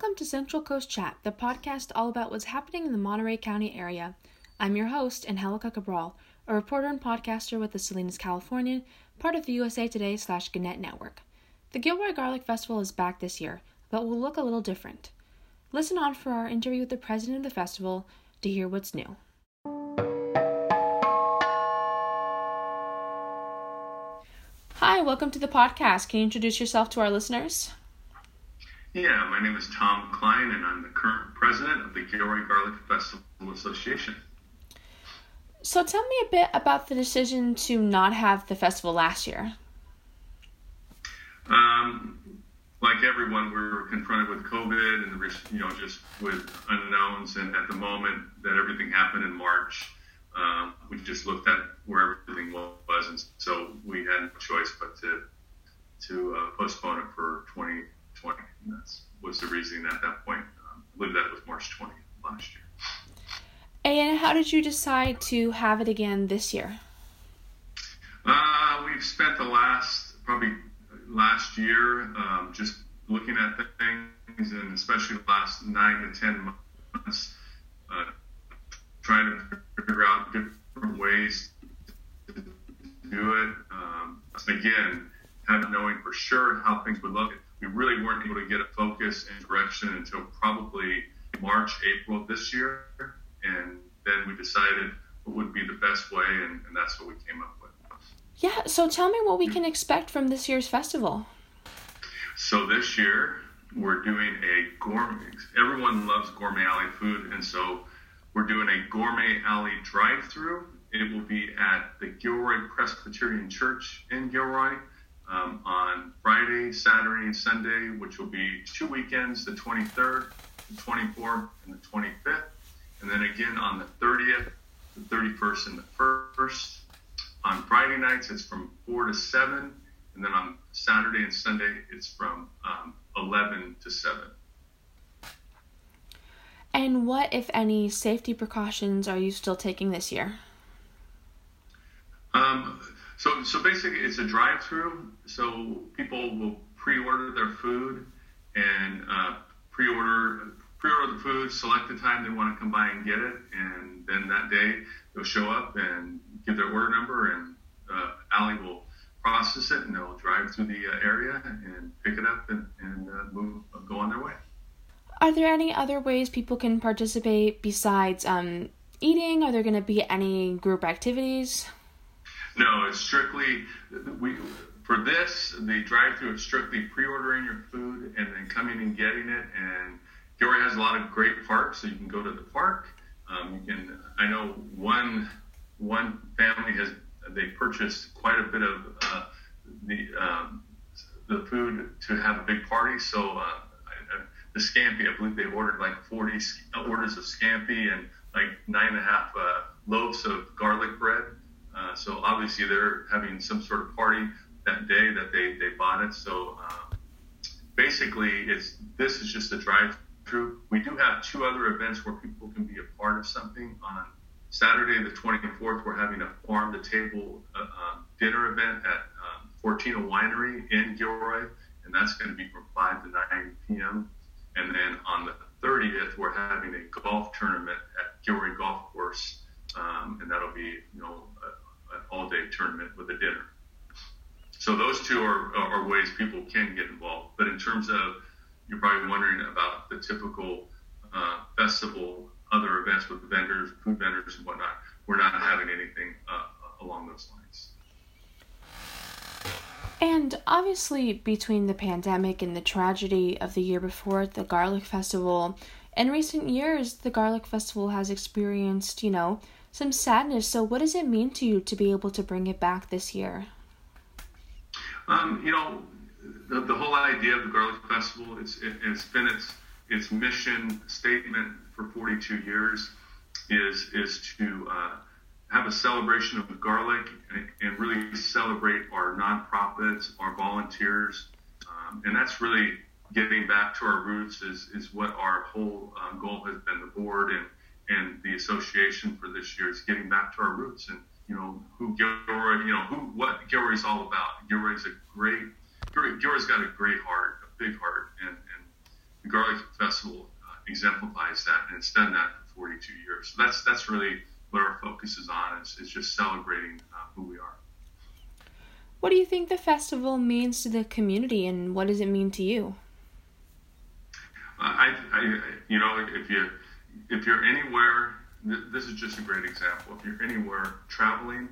Welcome to Central Coast Chat, the podcast all about what's happening in the Monterey County area. I'm your host, Angelica Cabral, a reporter and podcaster with the Salinas Californian, part of the USA Today slash Gannett Network. The Gilroy Garlic Festival is back this year, but will look a little different. Listen on for our interview with the president of the festival to hear what's new. Hi, welcome to the podcast. Can you introduce yourself to our listeners? Yeah, my name is Tom Klein, and I'm the current president of the Gilroy Garlic Festival Association. So tell me a bit about the decision to not have the festival last year. Um, like everyone, we were confronted with COVID and the, you know just with unknowns, and at the moment that everything happened in March, um, we just looked at where everything was, and so we had no choice but to to uh, postpone it for 2020. And that was the reasoning at that point. Um, I believe that was March 20th last year. And how did you decide to have it again this year? Uh, we've spent the last, probably last year, um, just looking at things, and especially the last nine to 10 months, uh, trying to figure out different ways to do it. Um, again, not knowing for sure how things would look we really weren't able to get a focus and direction until probably March, April this year. And then we decided what would be the best way, and, and that's what we came up with. Yeah, so tell me what we can expect from this year's festival. So this year, we're doing a gourmet, everyone loves gourmet alley food, and so we're doing a gourmet alley drive through. It will be at the Gilroy Presbyterian Church in Gilroy um, on Friday, Saturday, and Sunday, which will be two weekends the 23rd, the 24th, and the 25th. And then again on the 30th, the 31st, and the 1st. On Friday nights, it's from 4 to 7. And then on Saturday and Sunday, it's from um, 11 to 7. And what, if any, safety precautions are you still taking this year? Um, so, so basically, it's a drive-through. So people will pre-order their food and uh, pre-order pre-order the food, select the time they want to come by and get it, and then that day they'll show up and give their order number, and uh, will process it, and they'll drive through the uh, area and pick it up and, and uh, move go on their way. Are there any other ways people can participate besides um, eating? Are there going to be any group activities? No, it's strictly we for this the drive-through is strictly pre-ordering your food and then coming and getting it. And Gilroy has a lot of great parks, so you can go to the park. Um, you can. I know one one family has they purchased quite a bit of uh, the um, the food to have a big party. So uh, the scampi, I believe they ordered like 40 orders of scampi and like nine and a half uh, loaves of garlic bread. Uh, so obviously they're having some sort of party that day that they, they bought it. So um, basically, it's this is just a drive-through. We do have two other events where people can be a part of something. On Saturday, the 24th, we're having a farm-to-table uh, um, dinner event at um, Winery in Gilroy, and that's going to be from 5 to 9 p.m. And then on the 30th, we're having a golf tournament at Gilroy Golf Course, um, and that'll be you know all-day tournament with a dinner. So those two are, are ways people can get involved. But in terms of, you're probably wondering about the typical uh, festival, other events with vendors, food vendors and whatnot. We're not having anything uh, along those lines. And obviously, between the pandemic and the tragedy of the year before the Garlic Festival, in recent years, the Garlic Festival has experienced, you know, some sadness. So, what does it mean to you to be able to bring it back this year? Um, you know, the, the, whole idea of the Garlic Festival, it's, it, has been its, its mission statement for 42 years is, is to uh, have a celebration of garlic and, and, really celebrate our nonprofits, our volunteers. Um, and that's really getting back to our roots is, is what our whole um, goal has been. The board and, and the association for this year is getting back to our roots and you know who Gilroy, you know who what Gilroy's all about. Gilroy's a great Gilroy, Gilroy's got a great heart, a big heart, and, and the Garlic Festival uh, exemplifies that, and it's done that for 42 years. So that's that's really what our focus is on. Is, is just celebrating uh, who we are. What do you think the festival means to the community, and what does it mean to you? I, I, you know, if you if you're anywhere, this is just a great example. If you're anywhere traveling,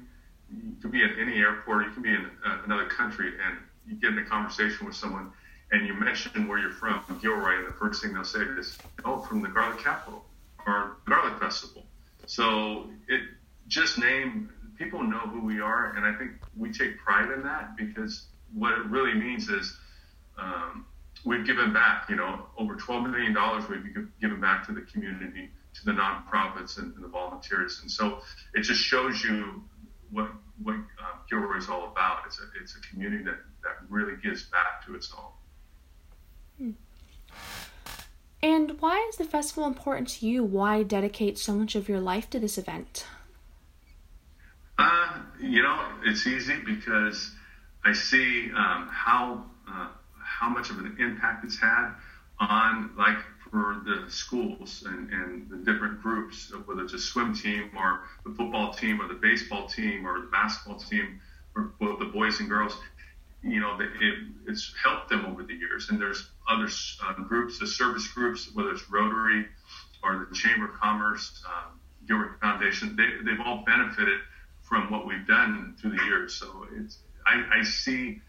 you could be at any airport, you can be in uh, another country, and you get in a conversation with someone, and you mention where you're from, Gilroy, and the first thing they'll say is, "Oh, from the Garlic Capital or Garlic Festival." So it just name people know who we are, and I think we take pride in that because what it really means is um, we've given back. You know, over twelve million dollars we've given back to the community, to the nonprofits and, and the volunteers, and so it just shows you what what uh, Gilroy is all about. It's a it's a community that that really gives back to its own. Hmm. And why is the festival important to you? Why dedicate so much of your life to this event? Uh, you know, it's easy because I see um, how how much of an impact it's had on like for the schools and, and the different groups, whether it's a swim team or the football team or the baseball team or the basketball team or both the boys and girls. You know, it, it's helped them over the years. And there's other uh, groups, the service groups, whether it's Rotary or the Chamber of Commerce, um, Gilroy Foundation, they, they've all benefited from what we've done through the years. So it's, I, I see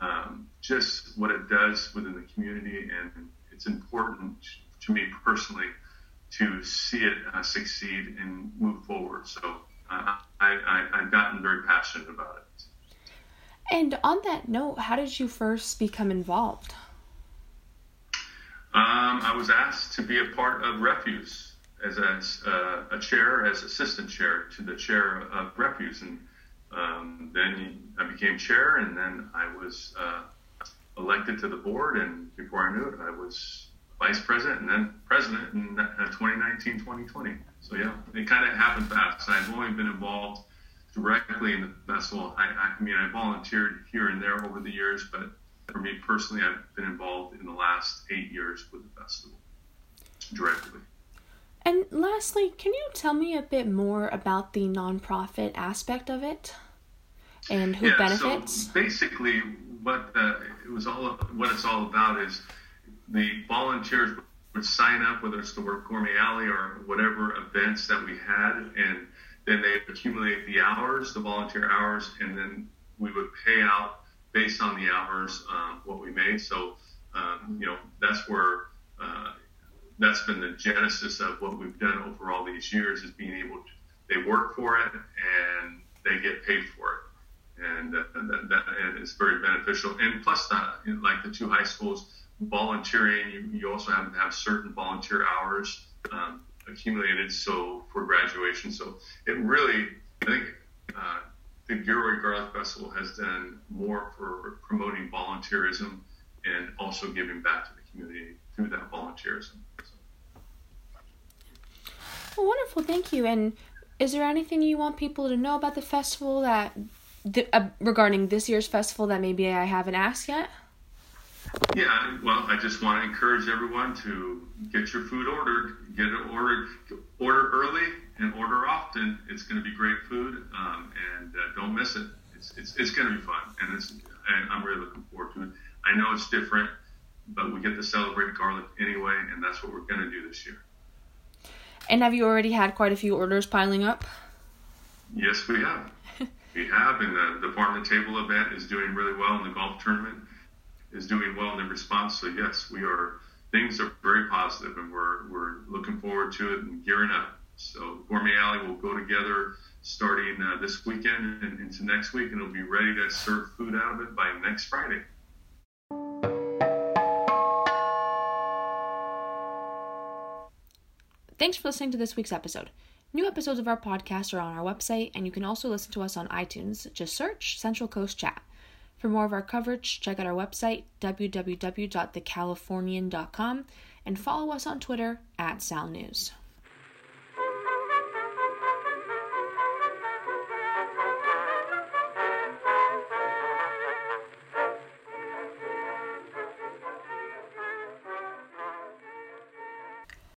um, just what it does within the community, and it's important to me personally to see it uh, succeed and move forward. So uh, I, I, I've gotten very passionate about it. And on that note, how did you first become involved? Um, I was asked to be a part of Refuse as a, uh, a chair, as assistant chair to the chair of refuse. And um, then I became chair, and then I was uh, elected to the board. And before I knew it, I was vice president and then president in 2019, 2020. So yeah, it kind of happened fast. I've only been involved directly in the festival. I, I mean, I volunteered here and there over the years, but for me personally, I've been involved in the last eight years with the festival directly. And lastly, can you tell me a bit more about the nonprofit aspect of it and who yeah, benefits? So basically, what the, it was all what it's all about is the volunteers would sign up, whether it's to work Gourmet Alley or whatever events that we had, and then they accumulate the hours, the volunteer hours, and then we would pay out based on the hours um, what we made. So, um, you know, that's where uh, that's been the genesis of what we've done over all these years is being able to they work for it and they get paid for it. And uh, that, that and it's very beneficial. And plus uh, like the two high schools volunteering you, you also have to have certain volunteer hours um, accumulated so for graduation. So it really i think uh, the Gilroy Garlic Festival has done more for promoting volunteerism and also giving back to the community through that volunteerism. Well, wonderful, thank you. And is there anything you want people to know about the festival that th- uh, regarding this year's festival that maybe I haven't asked yet? Yeah, well, I just want to encourage everyone to get your food ordered, get it ordered, order early and order often. It's going to be great food, um, and uh, don't miss it. It's, it's, it's going to be fun, and it's and I'm really looking forward to it. I know it's different, but we get to celebrate garlic anyway, and that's what we're going to do this year. And have you already had quite a few orders piling up? Yes, we have. we have, and the, the farm to table event is doing really well, and the golf tournament is doing well in the response. So yes, we are. Things are very positive, and we're we're looking forward to it and gearing up. So Gourmet Alley will go together starting uh, this weekend and into next week, and it'll be ready to serve food out of it by next Friday. Thanks for listening to this week's episode. New episodes of our podcast are on our website, and you can also listen to us on iTunes. Just search Central Coast Chat. For more of our coverage, check out our website, www.thecalifornian.com, and follow us on Twitter at Sal News.